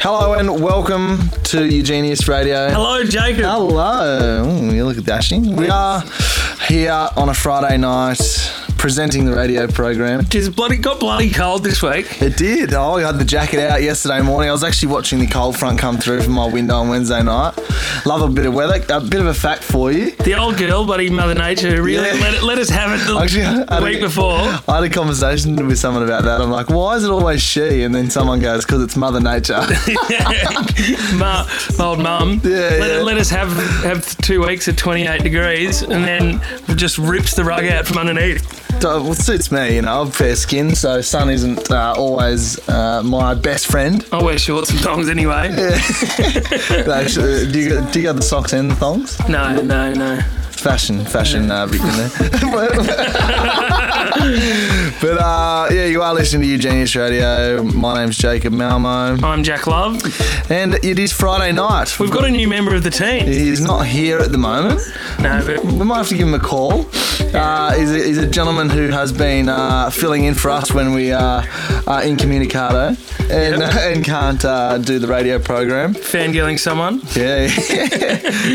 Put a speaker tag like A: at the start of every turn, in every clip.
A: Hello and welcome to Eugenius Radio.
B: Hello, Jacob.
A: Hello. Ooh, you look dashing. We are here on a Friday night presenting the radio program.
B: It's bloody got bloody cold this week.
A: It did. Oh, I had the jacket out yesterday morning. I was actually watching the cold front come through from my window on Wednesday night. Love a bit of weather. A bit of a fact for you.
B: The old girl, buddy, Mother Nature, really
A: Yeah.
B: let, it, let us have it the
A: Actually, I had a-
B: week before.
A: I had a conversation with someone about that. I'm like, why is it always she? And then someone goes, because it's Mother Nature.
B: Ma, my old mum.
A: Yeah,
B: let,
A: yeah.
B: let us have have two weeks at 28 degrees, and then just rips the rug out from underneath.
A: Well, it suits me, you know. I'm fair skin, so sun isn't uh, always uh, my best friend.
B: I wear shorts and thongs anyway.
A: Actually, do, you, got- do you got the socks and the thongs?
B: No, no, no.
A: Fashion, fashion, uh, there. but uh, yeah, you are listening to Eugenius Radio. My name's Jacob Malmo,
B: I'm Jack Love.
A: and it is Friday night.
B: We've got a new member of the team.
A: He's not here at the moment.
B: No, but
A: We might have to give him a call. Uh, he's, a, he's a gentleman who has been uh, filling in for us when we are uh, incommunicado and,
B: Yep.
A: and can't uh, do the radio program.
B: fangirling someone.
A: Yeah.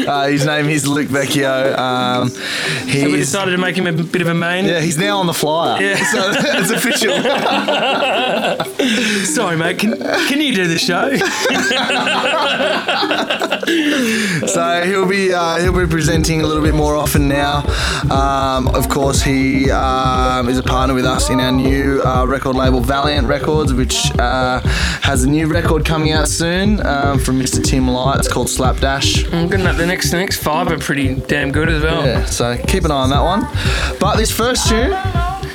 A: uh, his name is Luke Vecchio. Um,
B: So we decided to make him a bit of a main.
A: yeah, he's now on the flyer.
B: Yeah.
A: So it's official.
B: Sorry, mate. Can, can you do the show?
A: so he'll be uh, he'll be presenting a little bit more often now. Um, of course, he um, is a partner with us in our new uh, record label Valiant Records, which uh, has a new record coming out soon um, from Mr. Tim Light. It's called Slapdash.
B: I'm good enough. The next the next five are pretty damn good as well.
A: Yeah, so keep an eye on that one. But this first tune,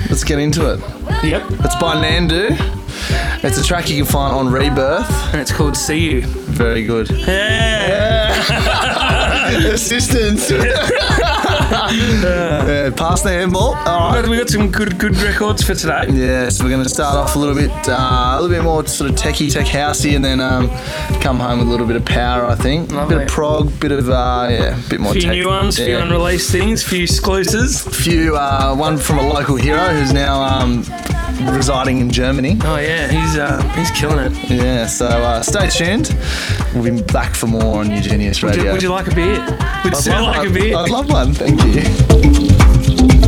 A: let's get into it.
B: Yep.
A: It's by Nandu. It's a track you can find on Rebirth.
B: And it's called See You.
A: Very good.
B: Yeah.
A: Assistance. yeah, pass the handball. All right.
B: We got some good good records for today.
A: Yes, we're going to start off a little bit, uh, a little bit more sort of techie, tech housey, and then um, come home with a little bit of power. I think.
B: Lovely.
A: Bit of prog, bit of uh, yeah, a bit more.
B: A few
A: tech.
B: new ones, few
A: Yeah.
B: unreleased things, few exclusives.
A: few. Uh, one from a local hero who's now um, residing in Germany.
B: Oh yeah, he's uh, he's killing it.
A: Yeah, so uh, stay tuned. We'll be back for more on Eugenius
B: Would
A: Radio.
B: you, would you like a beer? Would you
A: I'd love
B: like a
A: one.
B: beer?
A: I'd love one. Thank you.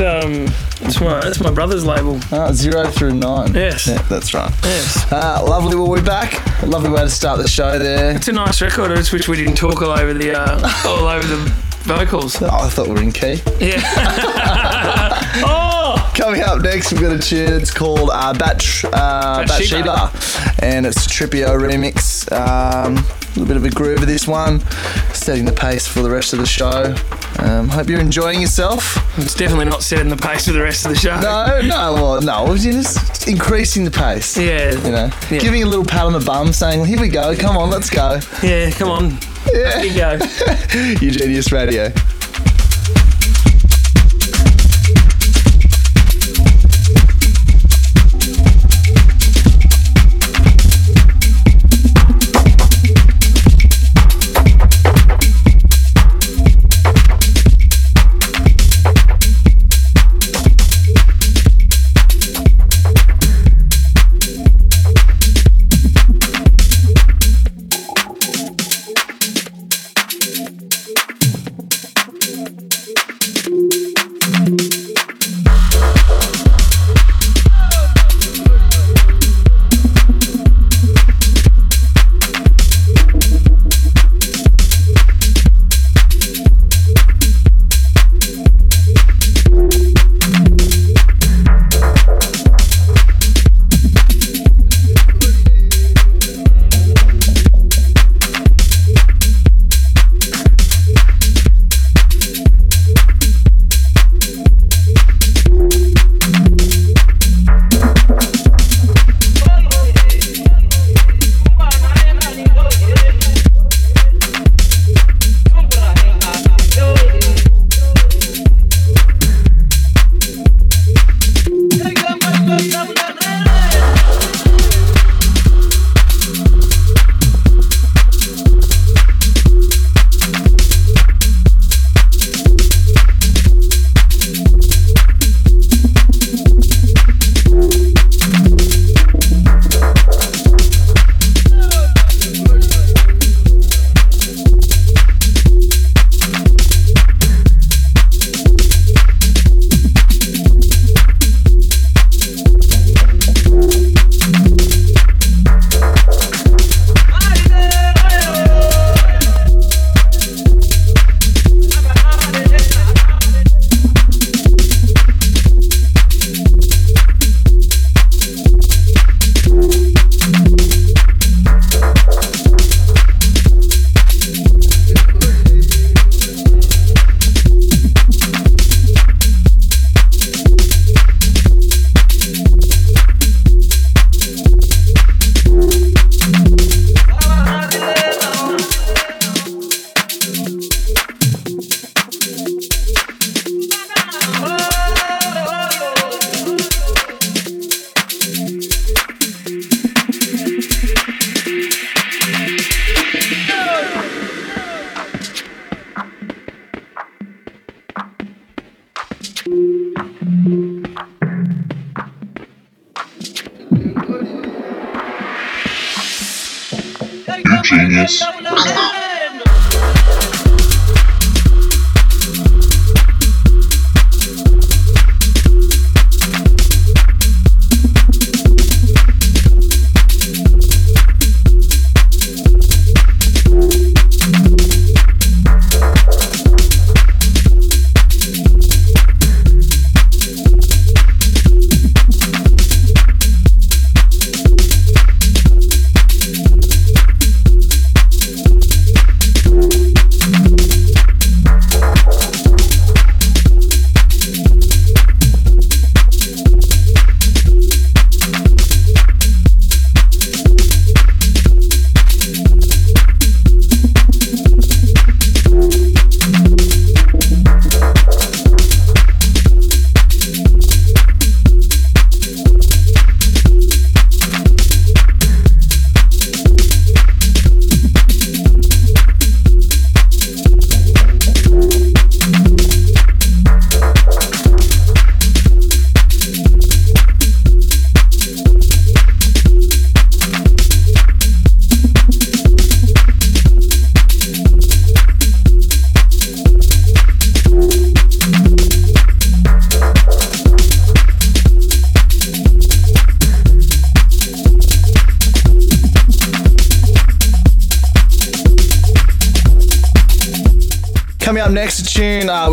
B: Um, it's my it's my brother's label.
A: Uh, zero through nine.
B: Yes.
A: Yeah, that's right.
B: Yes.
A: Uh, lovely. Well, we're back. A lovely way to start the show there.
B: It's a nice record. I just wish we didn't talk all over the uh, all over the vocals.
A: Oh, I thought we were in key.
B: Yeah. oh,
A: Coming up next, we've got a tune. It's called uh, Bat, uh.
B: Bathsheba,
A: and it's a Trippio remix. Um, a little bit of a groove of this one, setting the pace for the rest of the show. Um, hope you're enjoying yourself.
B: it's definitely not setting the pace for the rest of the show.
A: No, no, well, no, we're just increasing the pace.
B: Yeah.
A: You know,
B: Yeah.
A: giving a little pat on the bum, saying, "Here we go, come on, let's go."
B: Yeah. Come on.
A: Yeah.
B: Here you go.
A: Eugenius Radio.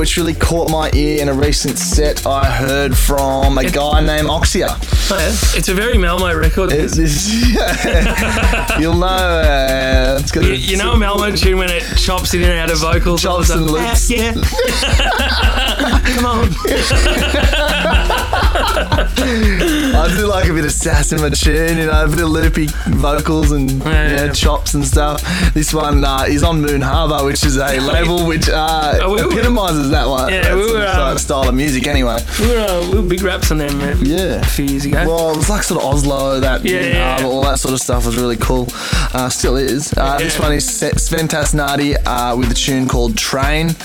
A: Which really caught my ear in a recent set I heard from a guy named Oxia.
B: Oh, yeah. It's a very Malmo record.
A: It's, it's, you'll know. Uh, it's got
B: you, you know a Malmo tune when it chops in and out of vocals.
A: Chops and
B: time.
A: loops.
B: Yeah. Come on.
A: I do like a bit of sass in my tune, you know, a bit of loopy vocals and
B: Yeah,
A: you know,
B: yeah.
A: chops and stuff. This one uh, is on Moon Harbour, which is a label which uh,
B: Oh, we
A: epitomises that one.
B: Yeah, we were, um,
A: style of music anyway.
B: We were, uh, we were big raps on them man,
A: Yeah.
B: a few years ago.
A: Well, it was like sort of Oslo, that
B: Yeah,
A: Moon Harbour, all that sort of stuff was really cool. Uh, still is. Uh, This one is Sven Tasnadi uh, with a tune called Train.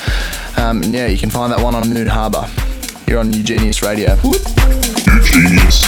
A: Um, yeah, you can find that one on Moon Harbour. You're on Eugenius Radio.
C: Eugenius.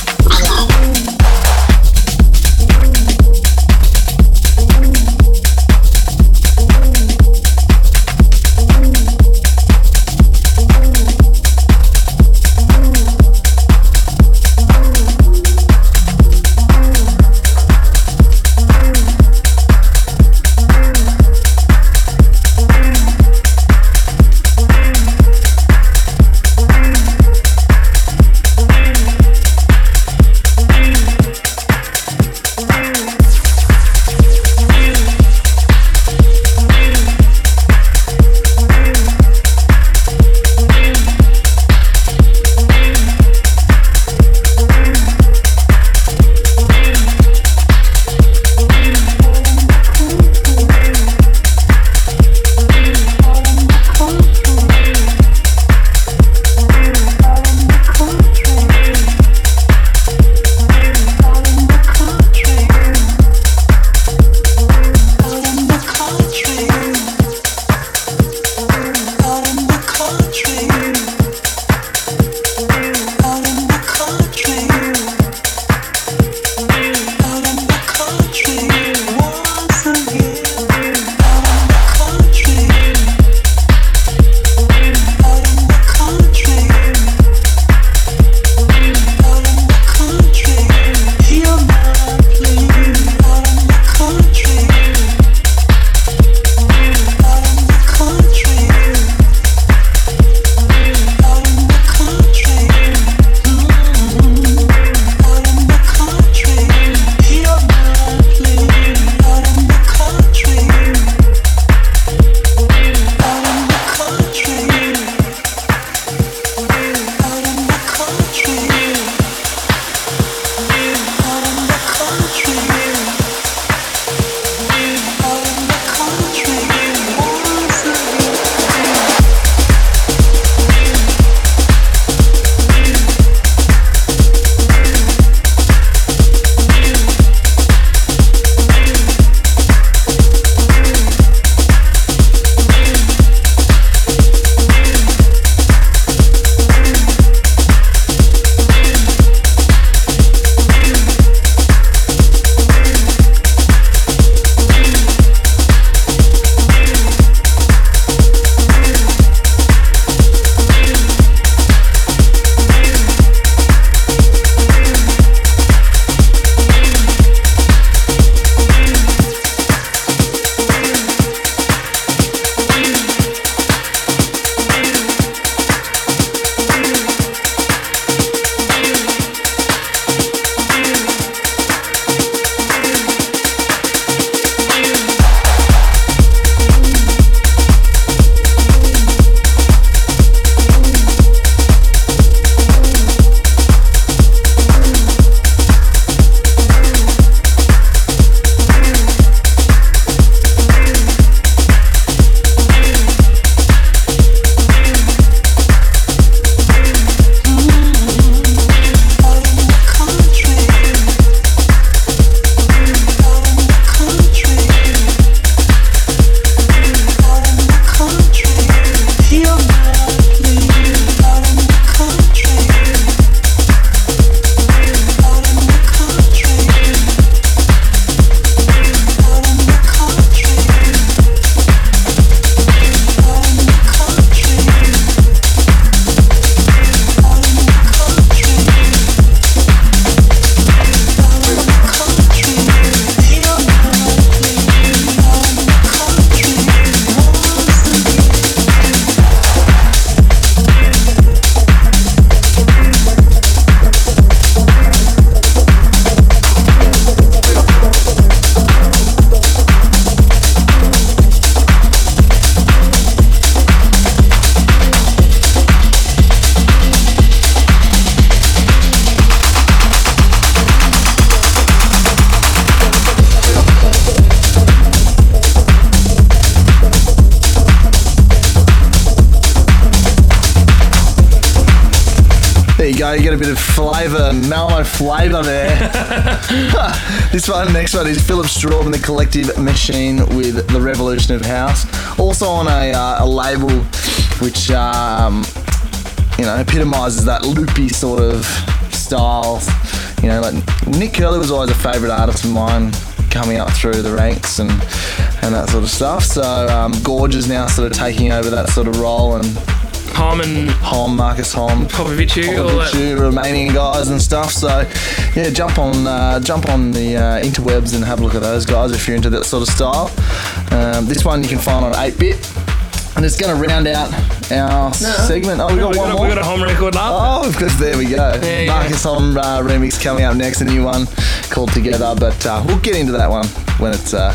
A: This one, next one is Philip Straub and the Collective Machine with The Revolution of House. Also on a, uh, a label which, um, you know, epitomises that loopy sort of style. You know, like Nick Curly was always a favourite artist of mine coming up through the ranks and and that sort of stuff. So um, Gorge is now sort of taking over that sort of role and
B: Harmon,
A: Homm,
B: Markus Homm, that.
A: Popovici, Romanian guys and stuff. So yeah, jump on uh, jump on the uh, interwebs and have a look at those guys if you're into that sort of style. Um, this one you can find on 8-bit. And it's going to round out our segment. Oh, we got
B: we,
A: one
B: got a,
A: more.
B: we got a Homm record up.
A: Oh, of course, there we go.
B: There
A: Markus Homm uh, remix coming up next, a new one called Together, but uh, we'll get into that one when it's uh,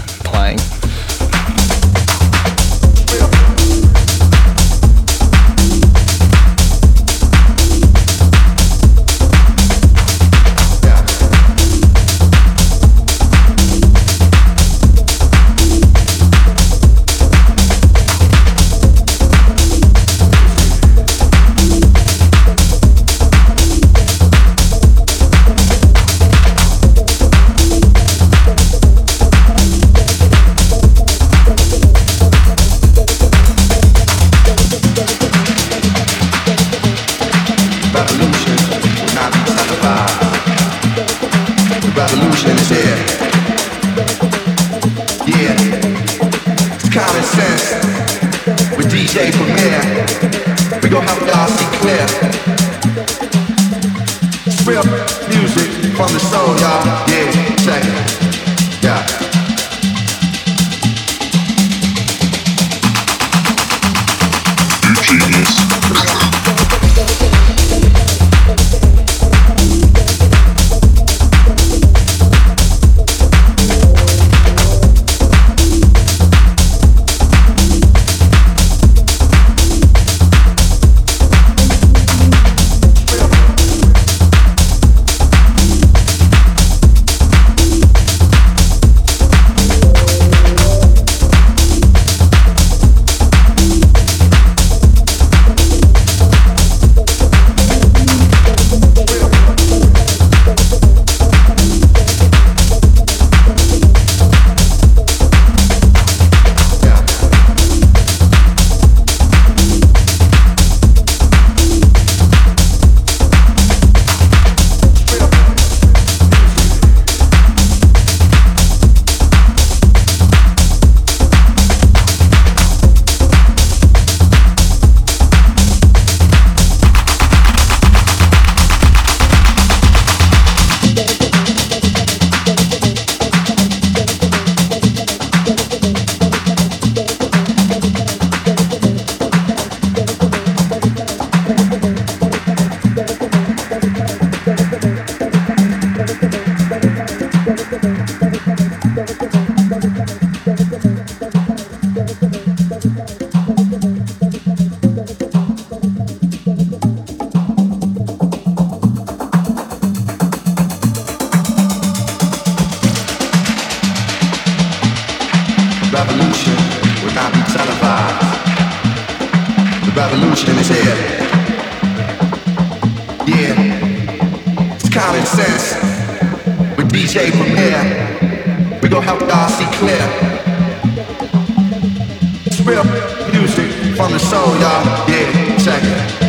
D: the soul, y'all. Yeah, check it.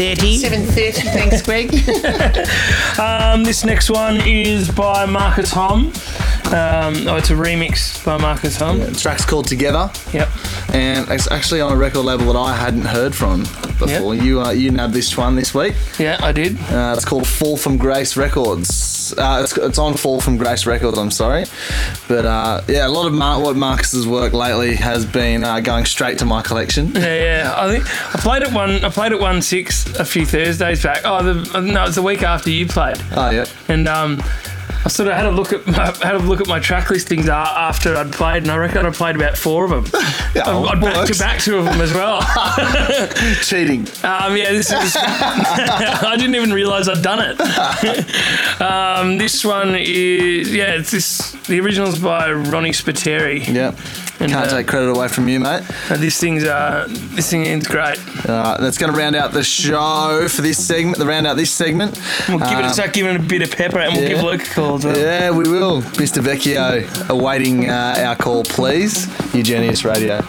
A: 7.30.
B: 7.30,
A: thanks, Greg.
B: Um, this next one is by Markus Homm. Um, oh, it's a remix by Markus Homm.
A: the track's called Together,
B: Yep.
A: and it's actually on a record label that I hadn't heard from before. You uh, you nabbed this one this week.
B: Yeah, I did.
A: Uh, it's called Fall from Grace Records. Uh, it's, it's on Fall from Grace Records. I'm sorry, but uh, yeah, a lot of Mar- what Markus's work lately has been uh, going straight to my collection.
B: Yeah, yeah. I think I played it one. I played it one six a few Thursdays back. Oh, the, no, it was the week after you played,
A: Oh yeah,
B: and um, I sort of had a look at my, had a look at my track listings after I'd played, and I reckon I played about four of them.
A: Yeah,
B: I'd, I'd back to back two of them as well.
A: cheating.
B: Um, yeah, this is. I didn't even realise I'd done it. um, this one is yeah, it's this. The original's by Ronnie Spiteri.
A: Yeah,
B: And,
A: can't
B: uh,
A: take credit away from you, mate.
B: Uh, this thing's uh, this thing is great.
A: That's going to round out the show for this segment. The round out this segment.
B: We'll give it
A: Uh,
B: start giving it a bit of pepper, and we'll
A: yeah.
B: give Luke a call well.
A: Yeah, we will. Mr. Vecchio, awaiting uh, our call, please. Eugenius Radio.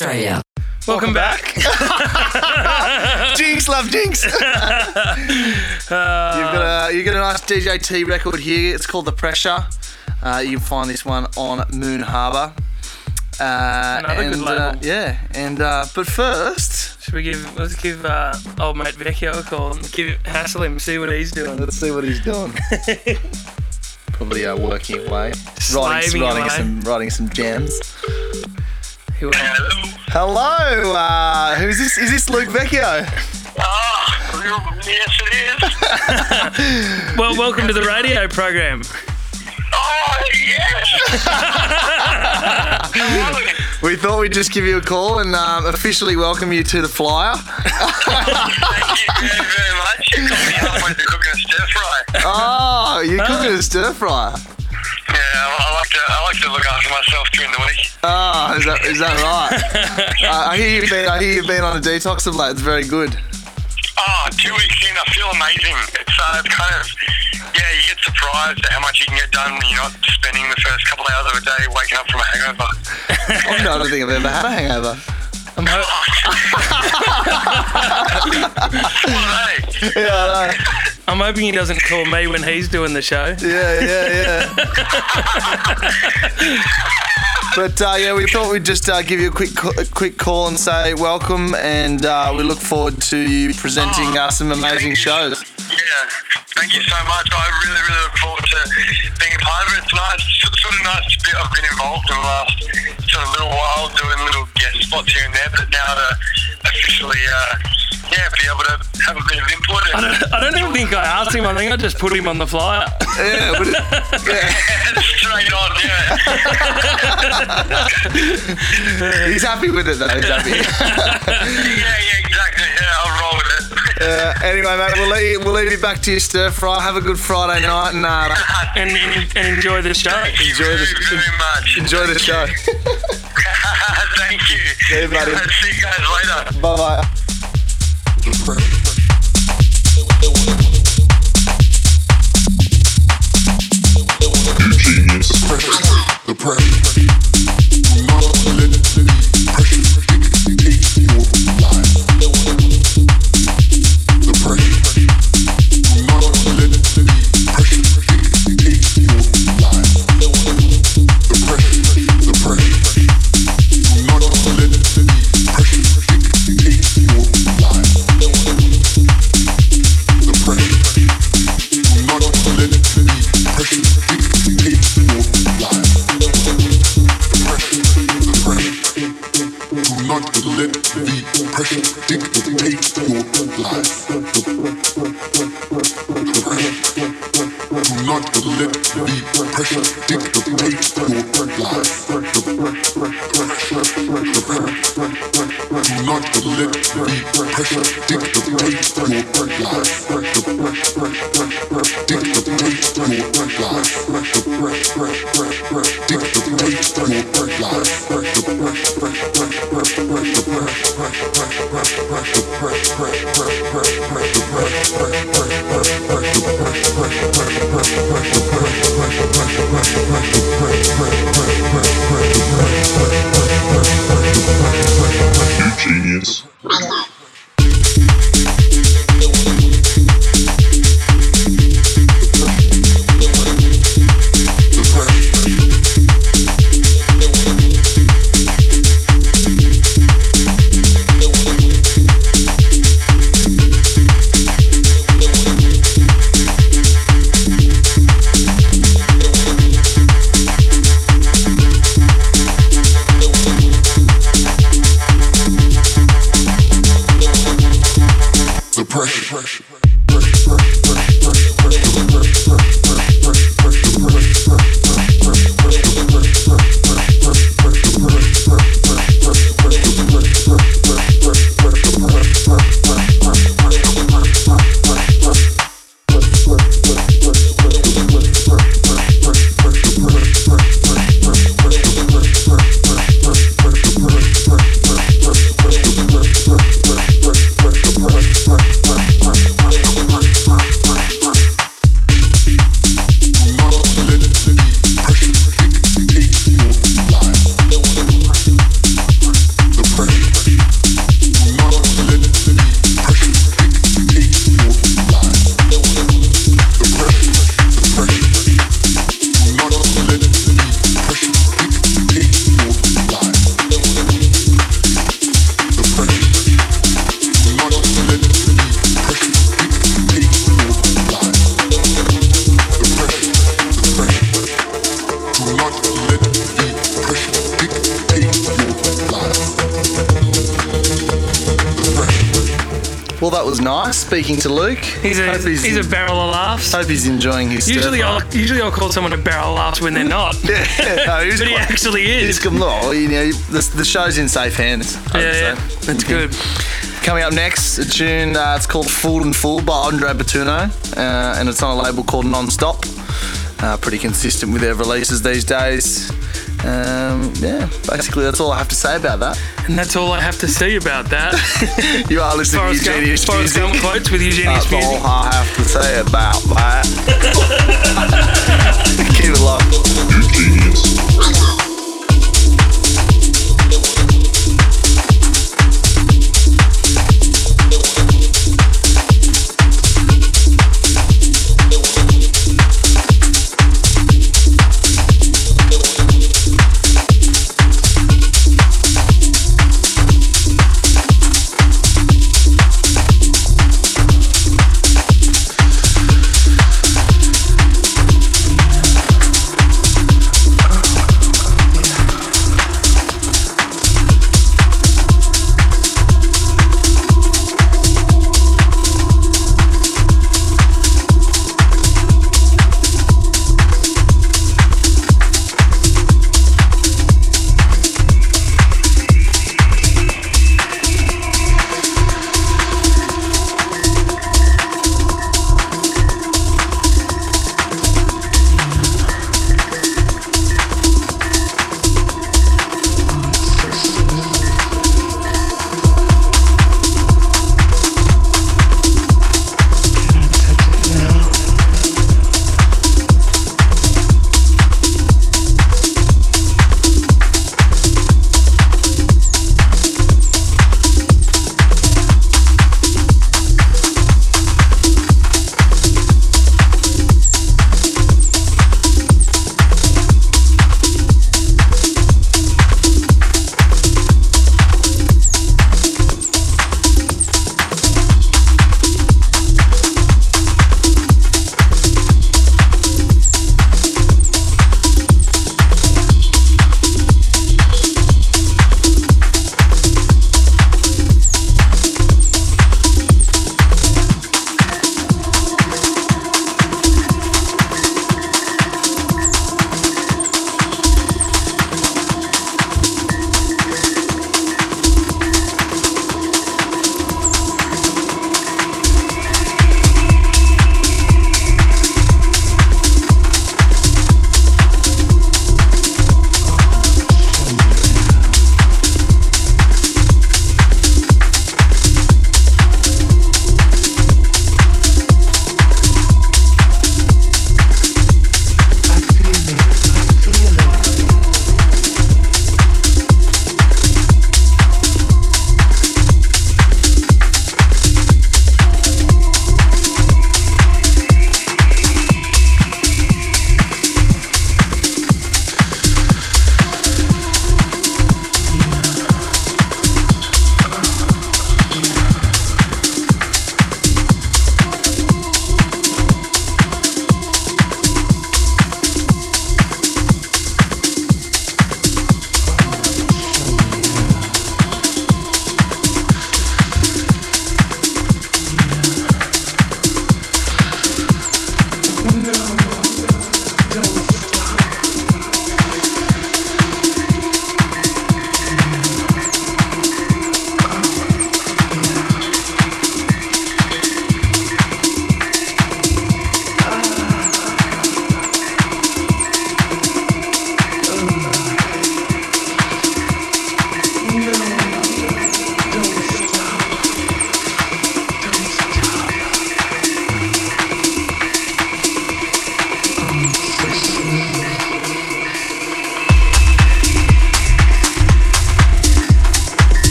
E: Australia.
B: Welcome back.
A: Jinx, love Jinx. You've got a you got a nice DJT record here. It's called The Pressure. Uh, you can find this one on Moon Harbour. Uh,
B: Another good label.
A: Uh, yeah, and uh, but first,
B: Should we give let's give uh, old mate Vecchio a call and give hassle him, see what he's doing.
A: let's see what he's doing. Probably uh, working away, writing, writing
B: away.
A: some writing some gems.
B: He'll-
A: Hello, uh, who's this? Is this Luke Vecchio?
F: Ah, yes, it is.
B: Well, welcome to the radio program.
F: Oh, yes. How are you?
A: We thought we'd just give you a call and um, officially welcome you to the flyer.
F: Thank you very, very much. Me halfway through cooking a stir fry.
A: Oh, you're cooking a stir fryer.
F: Yeah, I like to. I like to look after myself during the week.
A: Oh, is that is that right? uh, I hear you've been I hear you've been on a detox of late. It's very good.
F: Oh, two weeks in, I feel amazing. It's uh, it's kind of yeah, you get surprised at how much you can get done when you're not spending the first couple of hours of a day waking up from a hangover.
A: I don't think I've ever had a hangover.
B: I'm ho-
F: Hey,
A: Yeah,
B: I'm hoping he doesn't call me when he's doing the show.
A: yeah, yeah, yeah. But uh, yeah, we thought we'd just uh, give you a quick a quick call and say welcome, and uh, we look forward to you presenting uh, some amazing shows.
F: Yeah, thank you so much. I really, really look forward to being a part of it. It's nice, sort of nice be, I've been involved in the last sort of little while doing little guest spots here and there, but now to officially, uh, yeah, be able to have a bit of input.
B: I don't, I don't even think I asked him. I think I just put him on the flyer.
A: Yeah, but it- yeah.
F: straight on, yeah.
A: he's happy with it though. He's happy.
F: yeah, yeah, exactly. Yeah, I'll roll with it.
A: Uh, anyway, mate, we'll leave, we'll leave you back to your stir fry. Have a good Friday night and uh,
B: and, and enjoy the show.
F: Thank
A: Enjoy
F: very,
A: this-
F: very much.
A: enjoy the show.
F: Thank you.
A: Yeah, buddy.
F: See you guys later.
A: bye bye.
D: The pressure.
B: He's a
A: Hope
B: he's, a barrel of laughs.
A: hope he's enjoying his.
B: Usually, I'll usually I'll call someone a barrel of laughs when they're not.
A: Yeah, no, he was
B: But he
A: quite-
B: actually
A: He's
B: is.
A: come look, you know, the, the show's in safe hands.
B: Yeah, yeah, that's good.
A: Coming up next, a tune. Uh, it's called "Fooled and Fool" by Andre Butano, uh, and it's on a label called Non-Stop. Uh, pretty consistent with their releases these days. Um, yeah, basically that's all I have to say about that.
B: And that's all I have to say about that.
A: You are listening
B: Forrest
A: to
B: Gump,
A: Eugenius
B: Forrest
A: music.
B: Gump quotes with Eugenius
A: That's all. I have to say about that. Keep it locked.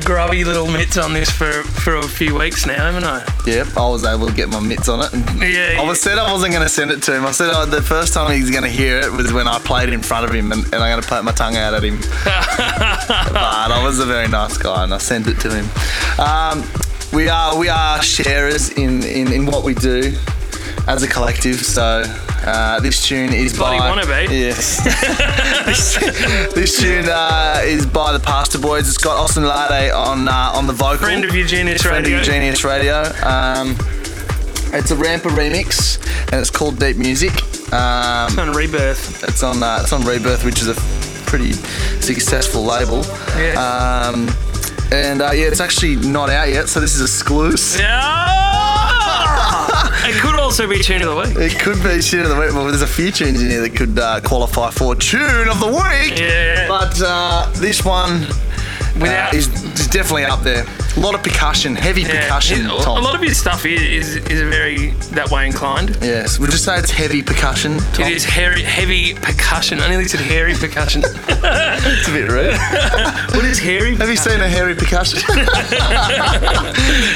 B: Been trying to get my grubby little mitts on this for, for a few weeks now, haven't I?
G: Yep, I was able to get my mitts on it.
B: Yeah.
G: I was said I wasn't going to send it to him. I said oh, the first time he's going to hear it was when I played in front of him, and, and I'm going to poke my tongue out at him. but I was a very nice guy, and I sent it to him. Um, we are we are sharers in, in, in what we do as a collective. So uh, this tune is
B: Bloody
G: by
B: wanna be.
G: yes. this, this tune uh, is by the Pastor Boys. It's got Austin Lade on uh, on the vocal.
B: Friend of Eugenius
G: Friend of
B: Radio.
G: Genius Radio. Um, it's a Rampa remix, and it's called Deep Music. Um,
B: on Rebirth.
G: it's on uh, it's on Rebirth, which is a pretty successful label.
B: Yeah.
G: Um, and uh, yeah, it's actually not out yet, so this is exclusive.
B: Yeah. It could also be tune of the week.
G: It could be tune of the week, but there's a few tunes in here that could uh, qualify for tune of the week.
B: Yeah.
G: But uh, this one
B: Without
G: uh, is, is definitely up there. A lot of percussion, heavy
B: Yeah,
G: percussion.
B: it- a lot of his stuff is, is is very that way inclined.
G: Yes, would you say it's heavy percussion? Tom?
B: It is hairy, heavy percussion. I nearly said hairy percussion.
G: It's a bit rude.
B: what is hairy?
G: Have you seen a hairy percussion?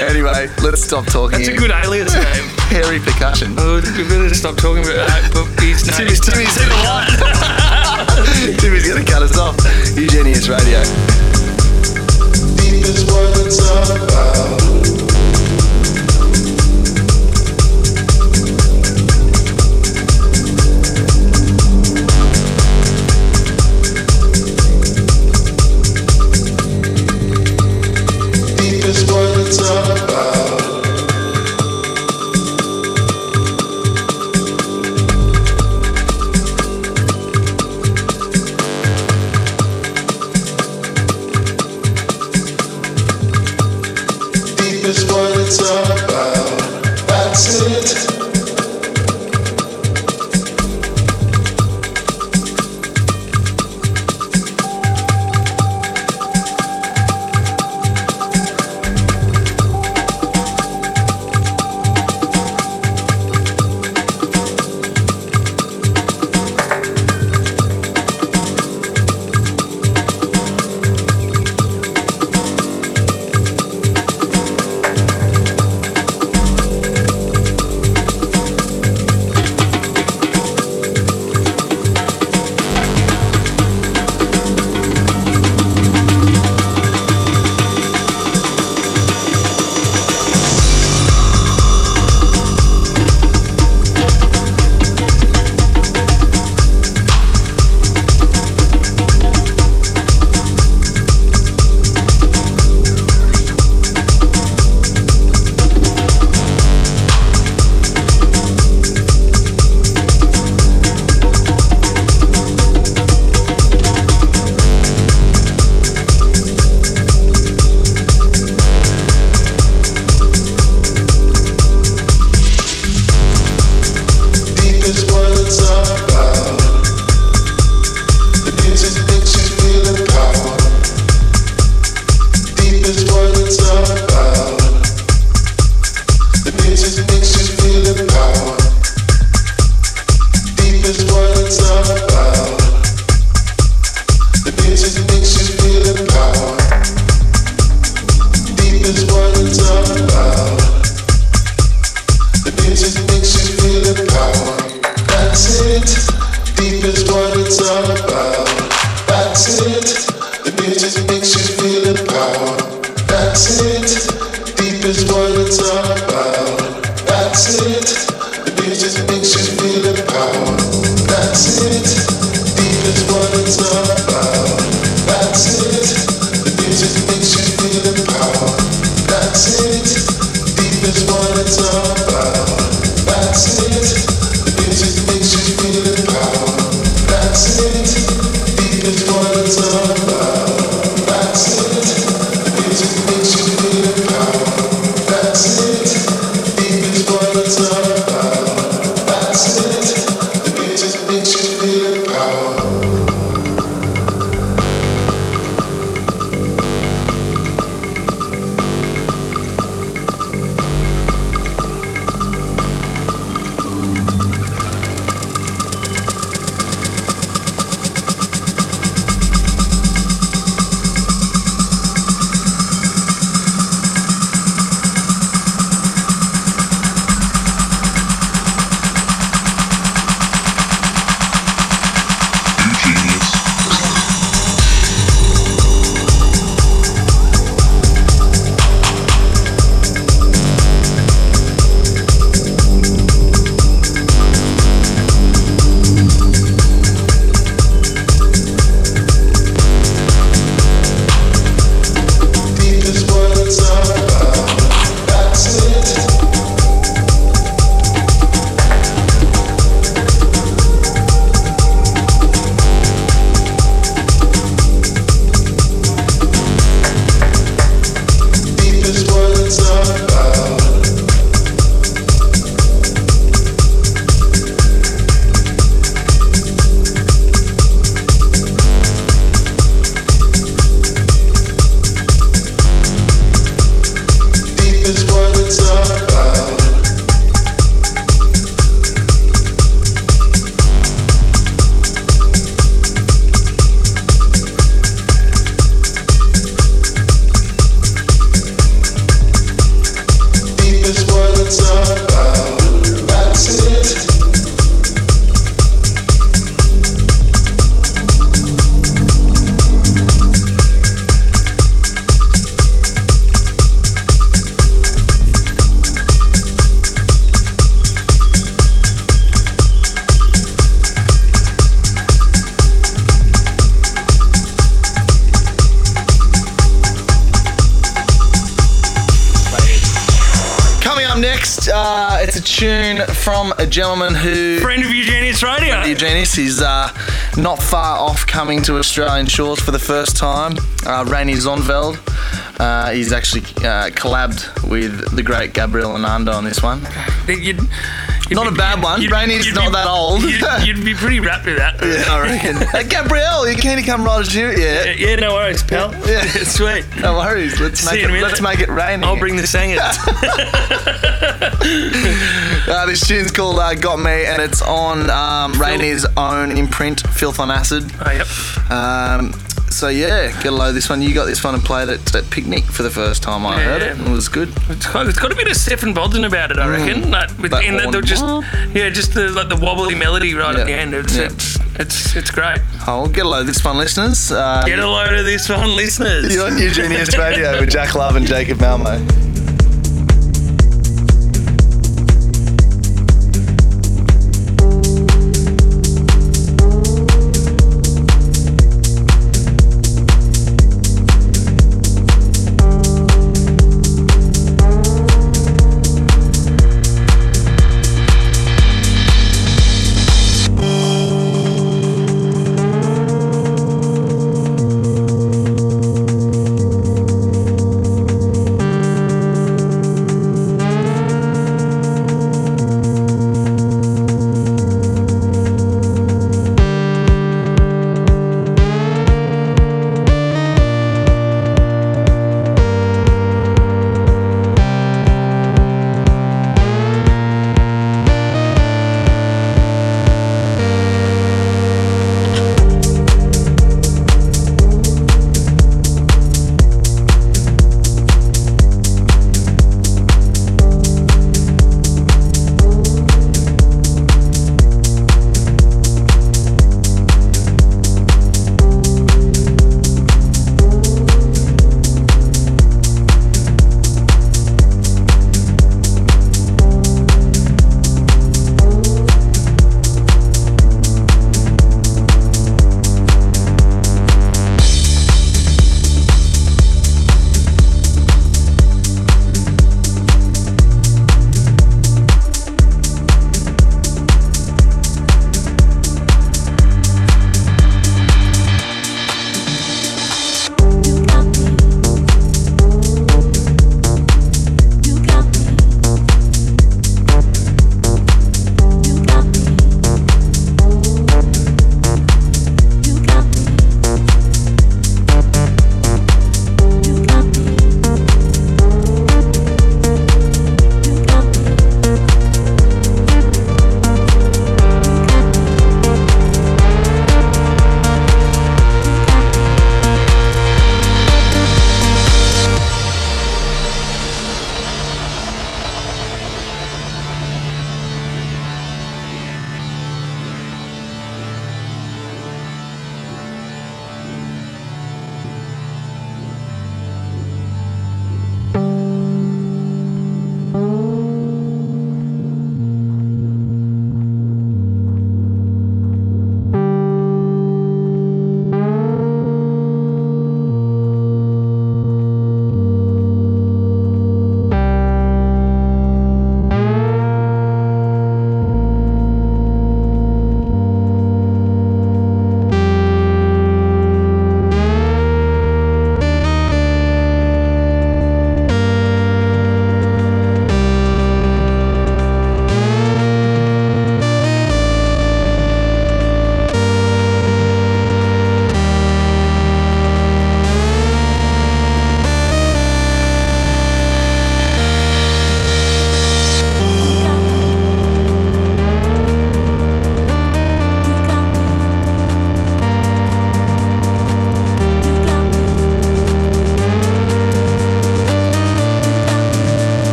G: anyway, let's stop talking.
B: That's a good alias name.
G: Hairy percussion.
B: Oh, we better stop talking about that. But he's no,
G: Timmy's, Timmy's,
B: See the light.
G: Timmy's gonna cut us off. Eugenius Radio.
B: Eugenius
A: is uh, not far off coming to Australian shores for the first time. Uh, Reinier Zonneveld. Uh, he's actually uh, collabed with the great Gabriel Ananda on this one.
B: You'd
A: Not a bad one. Reinier's
B: you'd
A: not
B: be-
A: that old.
B: You'd, you'd be pretty wrapped with that.
A: Yeah, I reckon. hey, Gabriel, you can't come right to you. Yeah.
B: Yeah, no worries, pal.
A: Yeah.
B: Sweet.
A: No worries. Let's
B: See
A: make
B: a
A: it. Let's make it rain.
B: I'll bring the singers.
A: Uh, this tune's called uh, "Got Me" and it's on um, Reinier's own imprint, "Filth on Acid."
B: oh, yep.
A: Um, so yeah, get a load of this one. You got this one and played it at picnic for the first time. I heard it. It was good.
B: It's got, it's got a bit of Stephan Bodzin about it, I reckon. Like, with,
A: Mm. That
B: in that they're just, yeah, just the like the wobbly melody right
A: Yeah.
B: at the end. It's,
A: Yeah.
B: it's it's it's great.
A: Oh, get a load of this one, listeners. Uh,
B: Get a load of this one, listeners.
A: You're on Eugenius Radio with Jack Love and Jacob Malmo.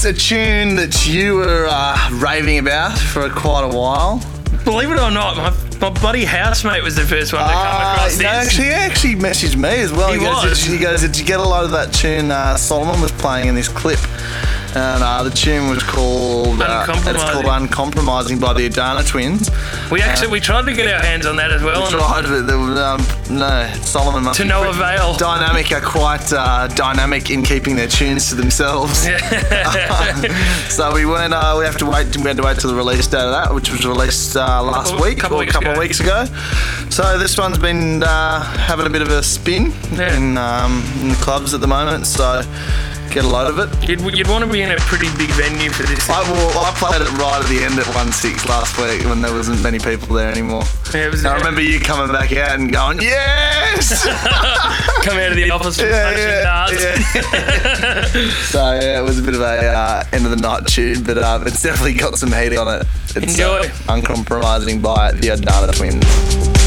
A: Next, a tune that you were uh, raving about for quite a while.
B: Believe it or not, my, my buddy housemate was the first one to come
A: Ah,
B: across this.
A: actually, he actually messaged me as well.
B: He
A: goes,
B: was.
A: Did, he goes, did you get a load of that tune uh, Solomun was playing in this clip? And uh, the tune was called uh, it's
B: Uncompromising.
A: called Uncompromising by the Adana Twins.
B: we actually we tried to get our hands on that as well. And
A: right, but there was, um, no, Solomun must
B: To no
A: pretty-
B: avail.
A: Diynamic are quite uh, dynamic in keeping their tunes to themselves. so we weren't. Uh, we have to wait. We had to wait till the release date of that, which was released uh, last
B: Couple-
A: week
B: couple
A: or a couple of weeks ago. So this one's been uh, having a bit of a spin
B: Yeah.
A: in, um, in the clubs at the moment. So get a load of it.
B: You'd, you'd want to be in a pretty big venue for this.
A: I, well, I played it right at the end at one six last week when there wasn't many people there anymore.
B: It was-
A: I remember you coming back out and going, "Yes!"
B: come out of the office with
A: Yeah, yeah, yeah. so yeah, it was a bit of a uh, end of the night tune, but um, it's definitely got some heat on it. It's
B: Enjoy.
A: Uh, uncompromising by the Adana Twins.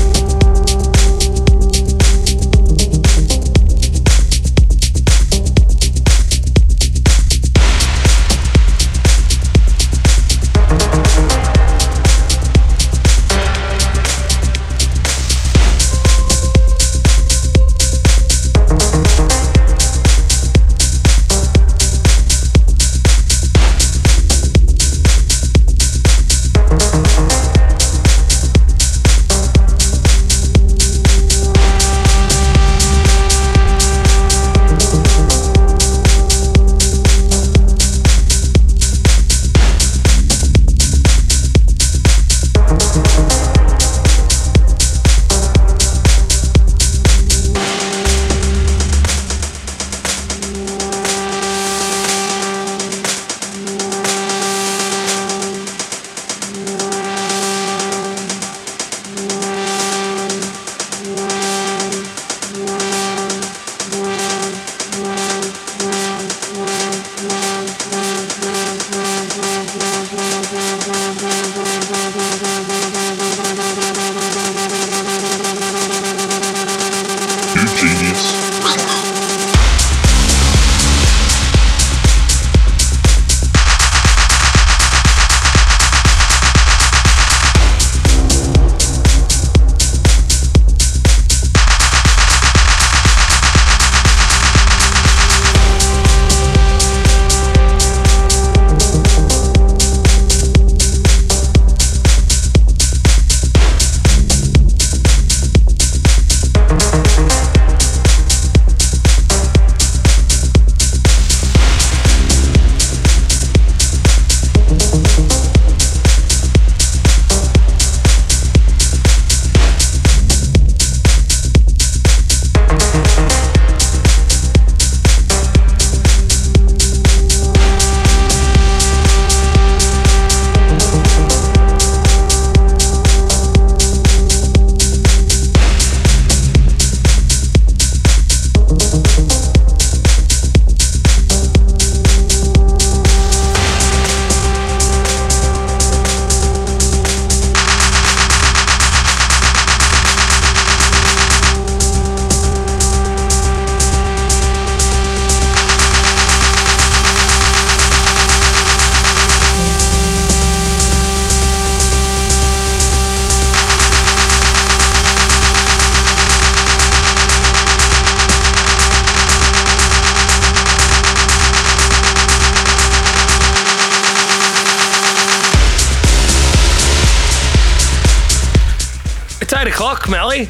B: O'clock, Melly.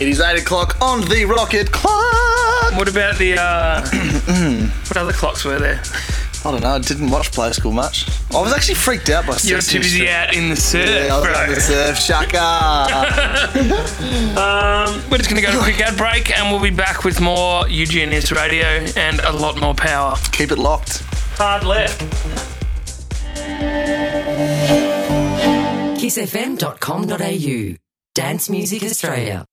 A: It is eight o'clock on the rocket clock.
B: What about the uh, what other clocks were there?
A: I don't know. I didn't watch Play School much. I was actually freaked out by
B: You're too busy
A: Street.
B: out in the surf,
A: Yeah, I was
B: bro.
A: on the surf. Shaka.
B: Um, we're just going to go to a quick ad break and we'll be back with more Eugenius radio and a lot more power.
A: Keep it locked.
B: Hard left.
E: kissfm.com.au. Dance Music Australia.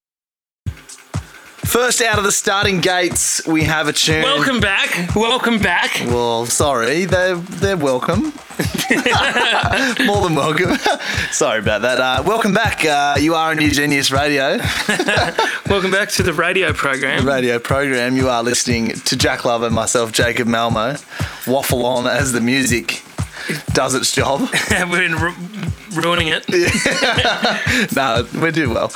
A: First out of the starting gates, we have a tune.
B: Welcome back. Welcome back.
A: Well, sorry, they're they're welcome. More than welcome. Sorry about that. Uh, welcome back. Uh, you are on Eugenius Radio,
B: Welcome back to the radio program.
A: radio program. You are listening to Jack Love and myself, Jacob Malmo, waffle on as the music does its job.
B: We're ru- ruining it.
A: no, we do well.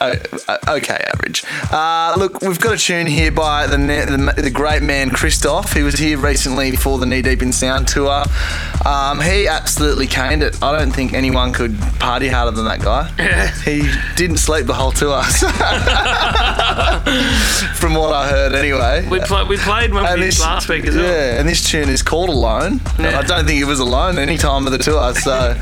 A: Uh, uh, okay, average. Uh, look, we've got a tune here by the, ne- the the great man Christoph. He was here recently for the Knee Deep in Sound tour. Um, he absolutely caned it. I don't think anyone could party harder than that guy. he didn't sleep the whole tour, from what I heard, anyway.
B: We, pl- we played one of
A: And
B: these
A: this-
B: last week as well.
A: Yeah, and this tune is called Alone.
B: Yeah.
A: I don't think it was alone any time of the tour, so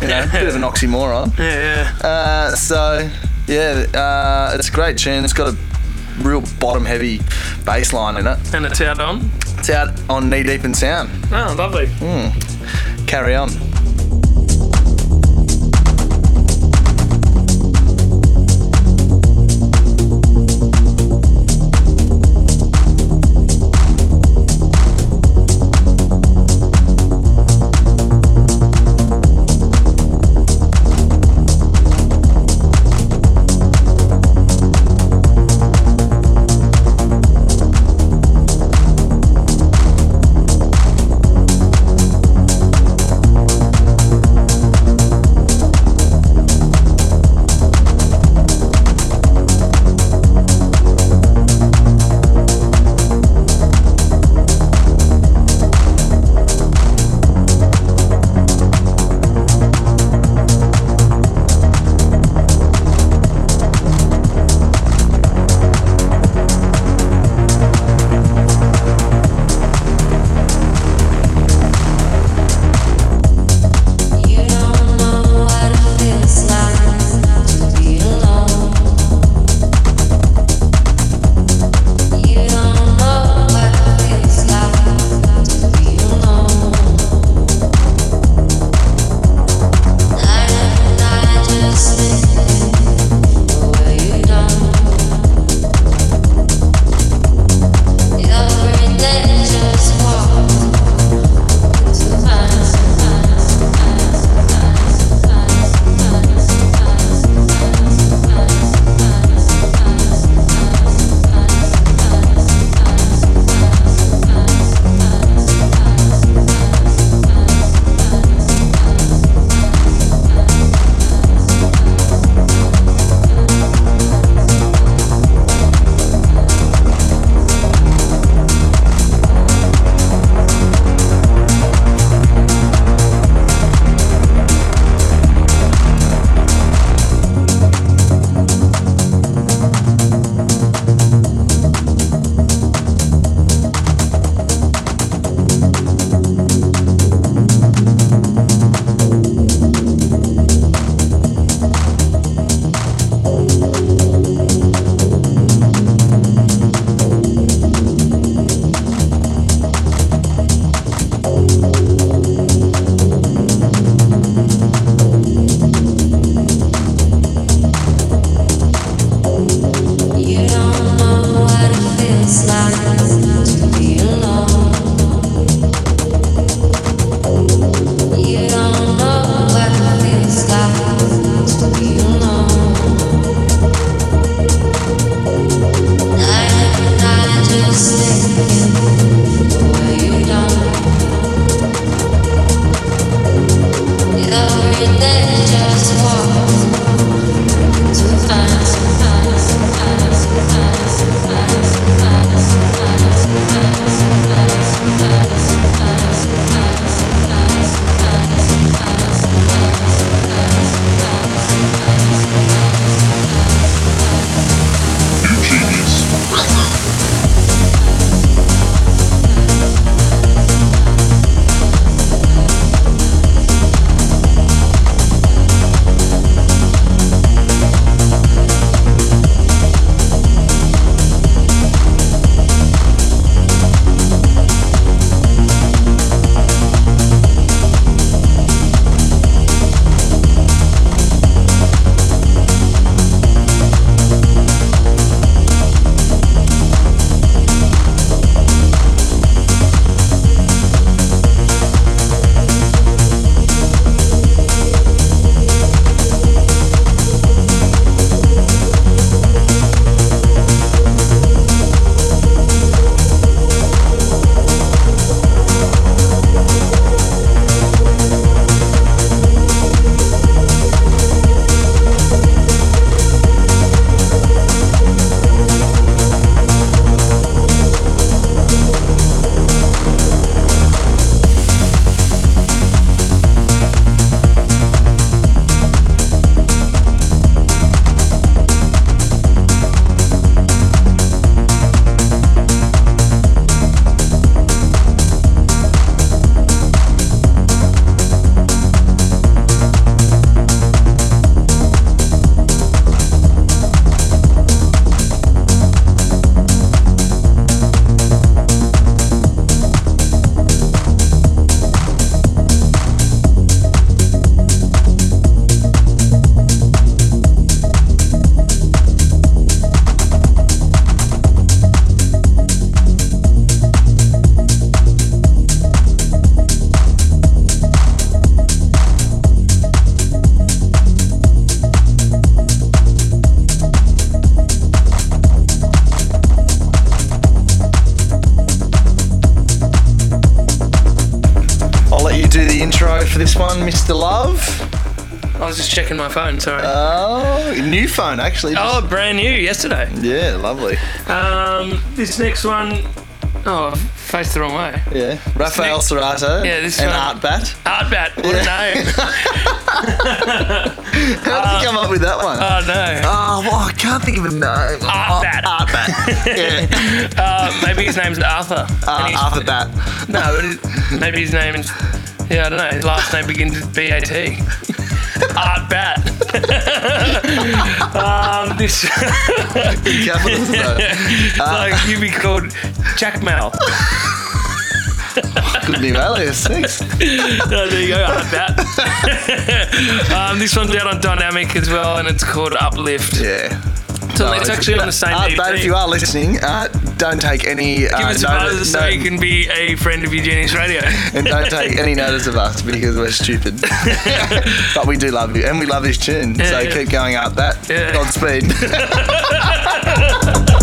A: you know, a bit of an oxymoron.
B: Yeah, yeah.
A: Uh, so yeah, uh, it's a great tune. It's got a real bottom heavy bass line in it.
B: And it's out on.
A: It's out on Knee Deep in Sound.
B: Oh, lovely.
A: Carry on.
B: Checking my phone. Sorry.
A: Oh, new phone actually.
B: oh, brand new yesterday.
A: yeah, lovely.
B: Um, this next one, oh, I faced the wrong way.
A: Yeah, Rafael Cerato.
B: Yeah, this
A: and
B: one-
A: Art Bat.
B: Art Bat. what a name.
A: How did you come up with that one?
B: oh no.
A: oh, well, I can't think of a name.
B: Art Bat.
A: Art Bat. yeah,
B: Uh, maybe his name's Arthur.
A: uh, Arthur Bat.
B: No, maybe his name is. Yeah, I don't know. His last name begins with B A T. Art Bat. um, this
A: Capitals though.
B: like you'd be called Jack Mal.
A: Good name, alias. Thanks.
B: Oh, there you go, Art Bat. um, this one's out on Diynamic as well, and it's called Uplift.
A: Yeah.
B: So it's actually on the same EP.
A: Bat, if you are listening, uh, don't take any.
B: Give
A: uh,
B: us a
A: notice-
B: buzz so
A: no-
B: you can be a friend of Eugenius Radio.
A: and don't take any notice of us because we're stupid. but we do love you, and we love this tune. so
B: yeah.
A: keep going up that.
B: Yeah.
A: Godspeed.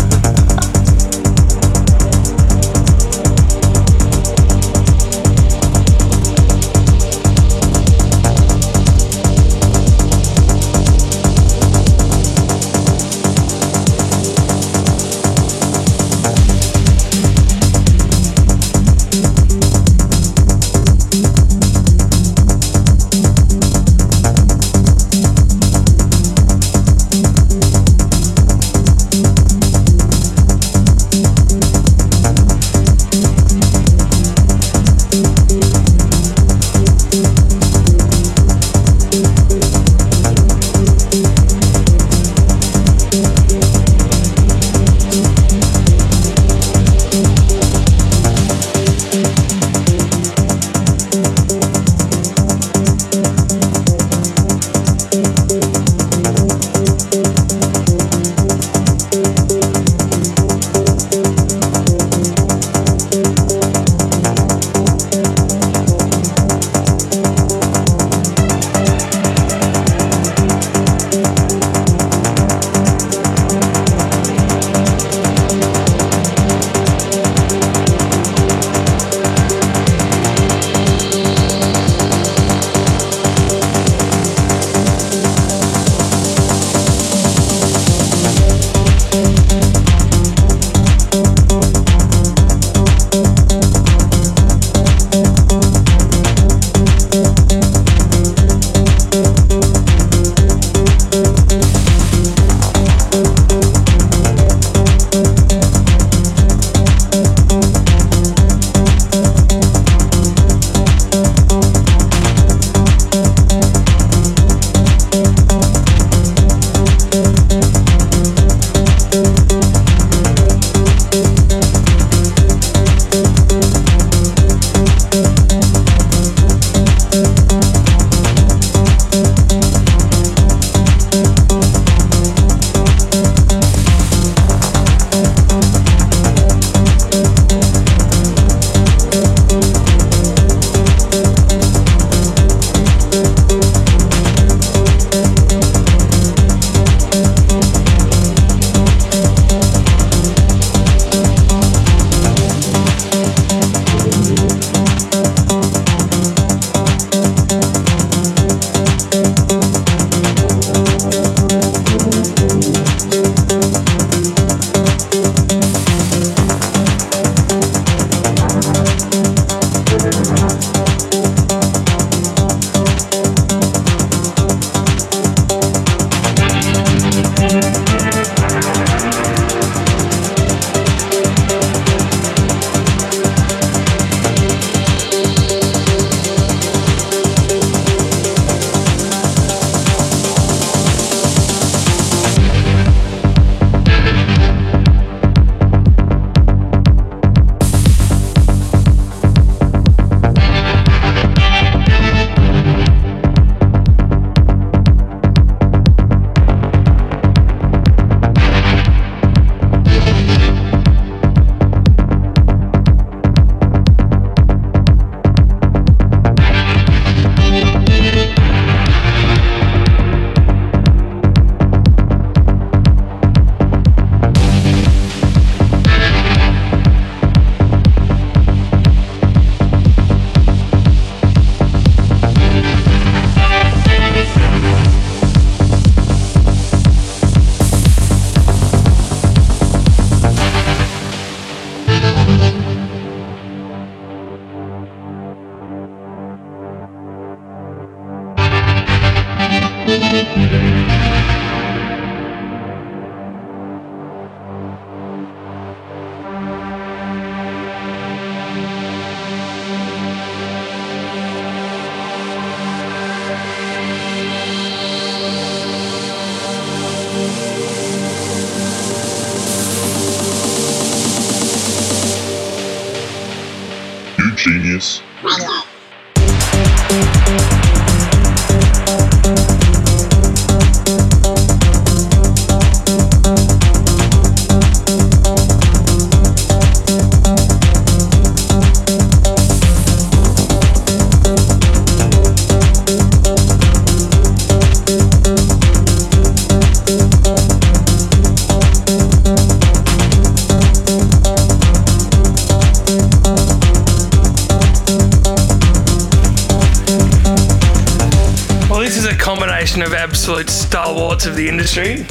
B: stalwarts of the industry.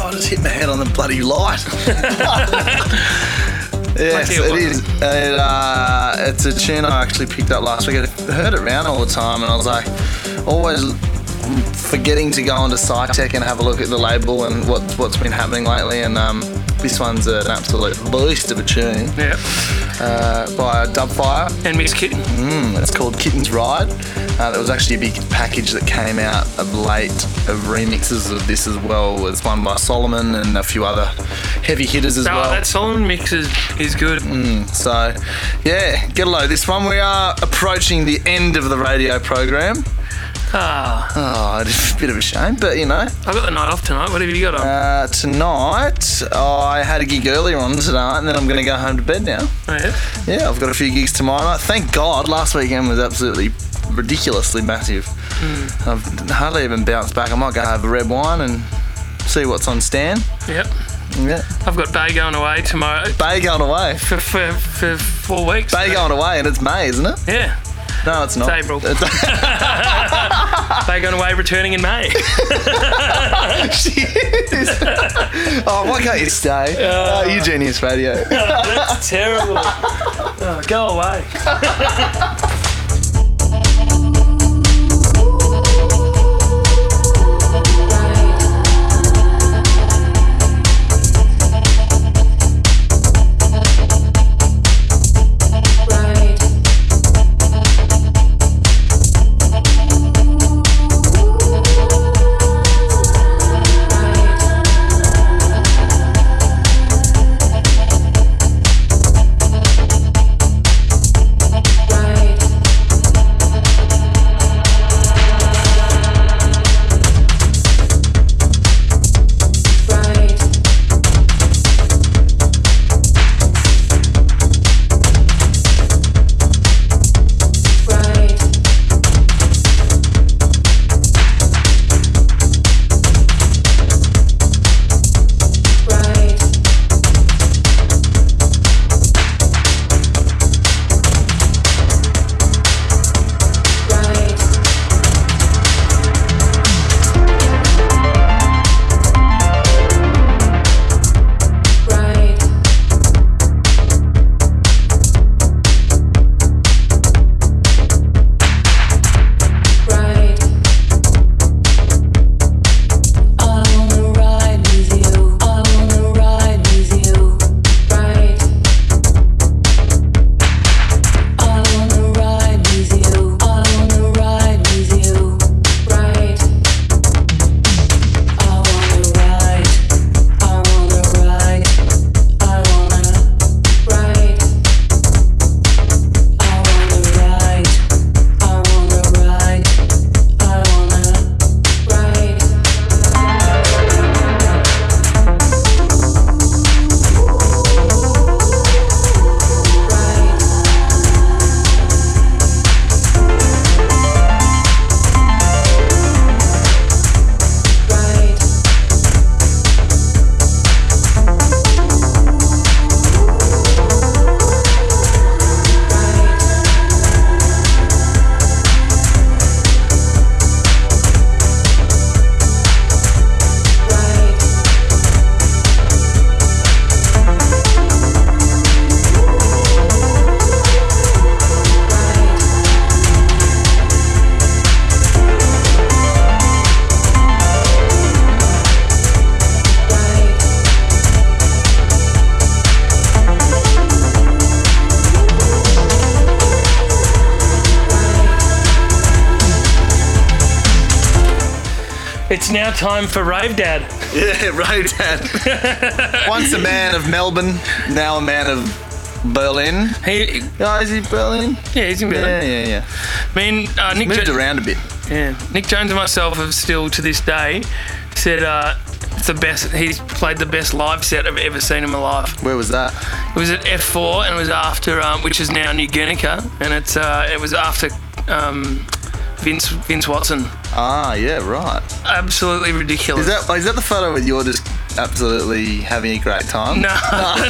A: I just hit my head on the bloody light. yes,
B: it
A: it is. It, uh, it's a tune I actually picked up last week. I heard it around all the time, and I was like, always forgetting to go onto SCI+TEC and have a look at the label and what, what's been happening lately. And um, this one's an absolute beast of a tune
B: Yeah.
A: Uh, by Dubfire.
B: And Miss Kittin.
A: Mm, it's called Kitten's Ride. Uh, there was actually a big package that came out of late of remixes of this as well. It was one by Solomun and a few other heavy hitters as
B: Oh,
A: well.
B: that Solomun mix is, is good.
A: So, yeah, get a load. This one we are approaching the end of the radio program.
B: Ah,
A: Oh, it's a bit of a shame, but you know,
B: I've got the night off tonight. What have you got on?
A: uh, tonight I had a gig earlier on tonight, and then I'm going to go home to bed now.
B: Oh, yeah?
A: Yeah, I've got a few gigs tomorrow night. Thank God, last weekend was absolutely ridiculously massive. I've hardly even bounced back. I might go have a red wine and see what's on stand.
B: Yep.
A: Yeah,
B: I've got Bay going away tomorrow
A: Bay going away.
B: for, for, for four weeks.
A: Bay going away, and it's May, isn't it?
B: Yeah.
A: No, it's not.
B: It's April. Bay going away, returning in May.
A: oh, why can't you stay? Uh, Eugenius Radio.
B: That's terrible. Oh, go away. time for Rave Dad.
A: Yeah, right, Dad. Once a man of Melbourne, now a man of Berlin.
B: He,
A: Oh, is he Berlin?
B: yeah, he's in
A: Yeah,
B: Berlin.
A: yeah, yeah.
B: I mean, uh, Nick,
A: Moved
B: Jo-
A: around a bit.
B: yeah, Nick Jones and myself have still to this day said uh, it's the best. He's played the best live set I've ever seen in my life.
A: Where was that?
B: It was at F4 and it was after, um, which is now New Guernica, and it's uh, it was after um, Vince Vince Watson.
A: Ah, yeah, right.
B: Absolutely ridiculous.
A: Is that is that the photo where you're just absolutely having a great time?
B: no, no,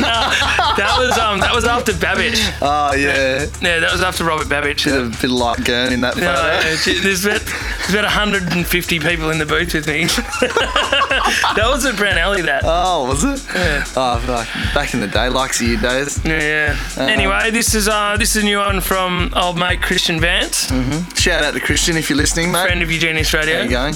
B: that was um, that was after Babicz.
A: Oh, yeah.
B: Yeah, that was after Robert Babicz.
A: Bit of, bit of light gurn in that photo.
B: No, gee, there's about, there's about 150 people in the booth with me. that was at Brown Alley. That.
A: Oh, was it?
B: Yeah.
A: Oh, fuck. Back in the day, like you days.
B: Yeah. yeah. anyway, this is uh, this is a new one from old mate Christian Vance,
A: Shout out to Christian if you're listening, mate.
B: friend of Eugenius Radio.
A: How you going?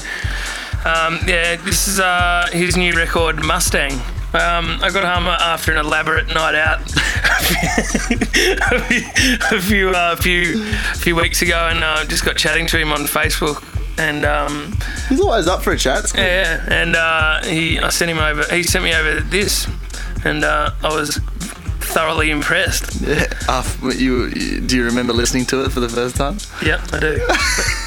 B: Um, yeah, this is uh, his new record, Mustang. Um, I got home after an elaborate night out a few, a few, uh, few, few weeks ago, and uh, just got chatting to him on Facebook. And um,
A: He's always up for a chat.
B: Yeah, yeah, and uh, he, I sent him over. He sent me over this, and uh, I was thoroughly impressed.
A: Yeah. Uh, you, you- do you remember listening to it for the first time?
B: Yep, I do.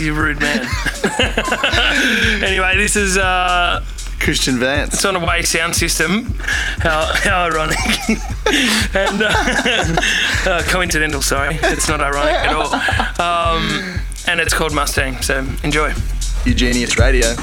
B: you rude man. anyway, this is uh,
A: Christian Vance.
B: it's on a way sound system. How how ironic. and uh, uh, coincidental. Sorry, it's not ironic at all. Um, and it's called Mustang. So enjoy.
A: Eugenius Radio.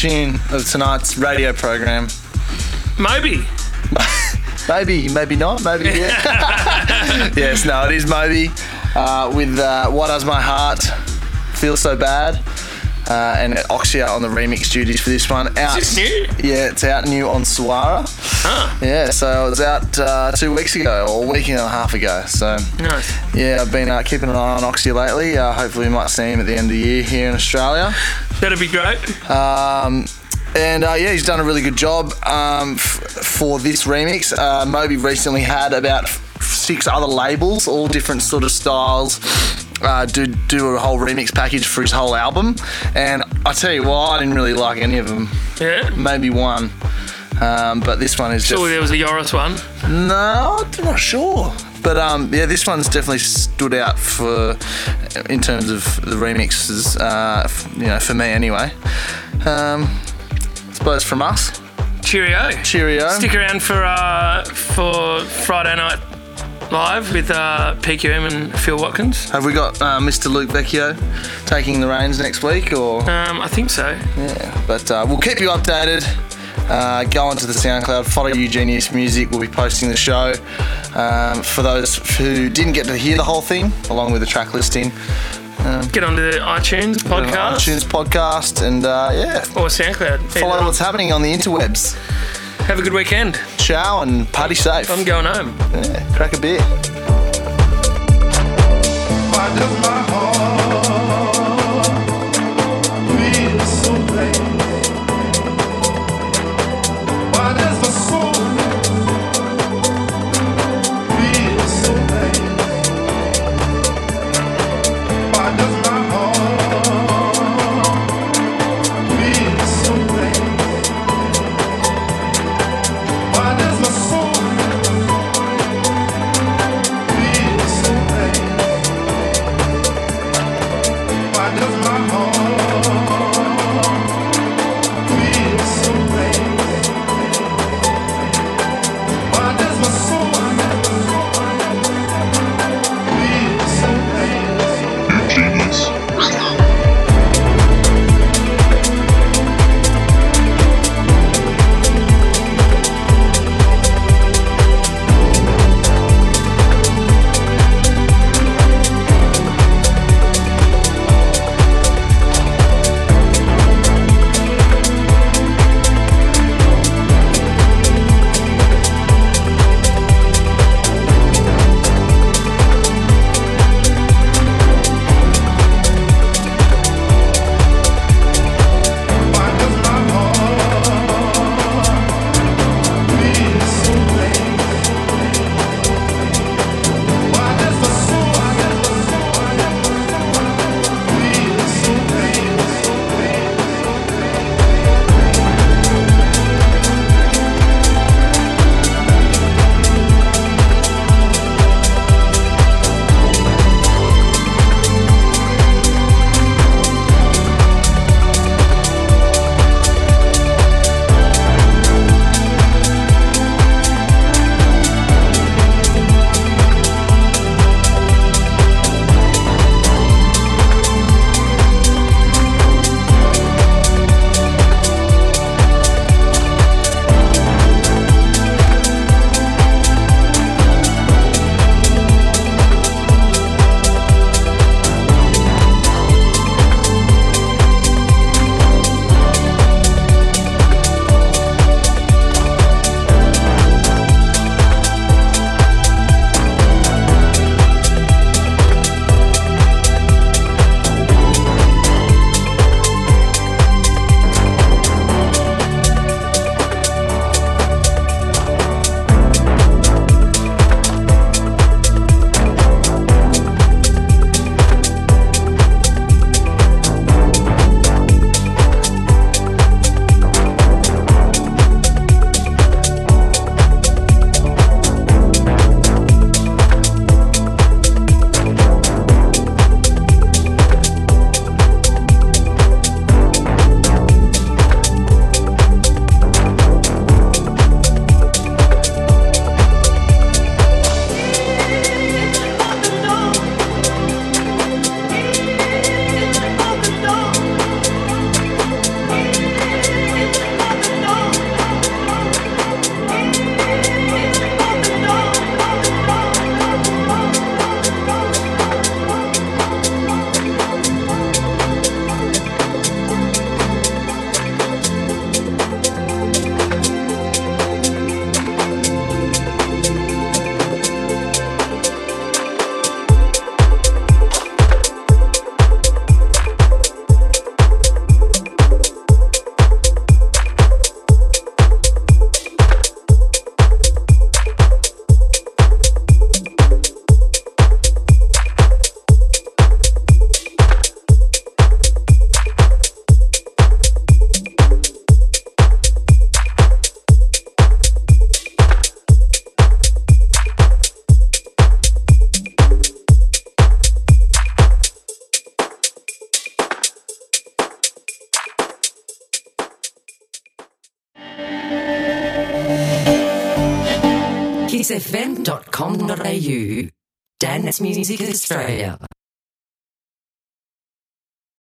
A: Tune of tonight's radio program.
B: Moby.
A: Maybe, maybe not, maybe yeah. yes, no, it is Moby uh, with uh, What Does My Heart Feel So Bad? Uh, and Oxia on the remix duties for this one. Out,
B: this new?
A: Yeah, it's out new on Suara.
B: Huh.
A: Yeah, so it was out uh, two weeks ago or a week and a half ago. So
B: Nice.
A: yeah, I've been uh, keeping an eye on Oxia lately. Uh, hopefully, we might see him at the end of the year here in Australia.
B: That'd be great.
A: Um, and uh, yeah, he's done a really good job um, f- for this remix. Uh, Moby recently had about f- six other labels, all different sort of styles. Uh, do do a whole remix package for his whole album, and I tell you what, I didn't really like any of them.
B: Yeah.
A: Maybe one, um, but this one is just
B: Surely there was a Yoris one.
A: no, I'm not sure. But um, yeah, this one's definitely stood out for in terms of the remixes. Uh, you know, for me anyway. Um, I suppose from us.
B: Cheerio.
A: Cheerio.
B: Stick around for uh, for Friday night live with uh, PQM and Phil Watkins.
A: Have we got uh, Mr. Luke Vecchio taking the reins next week, or
B: Um, I think so.
A: yeah? But uh, we'll keep you updated. Uh, go onto the SoundCloud, follow Eugenius Music. We'll be posting the show. Um, for those who didn't get to hear the whole thing, along with the track listing,
B: Get onto the iTunes podcast
A: iTunes podcast, and uh, yeah,
B: or SoundCloud.
A: follow what's happening on the interwebs.
B: Have a good weekend.
A: Ciao and party safe.
B: I'm going home.
A: Yeah, crack a beer.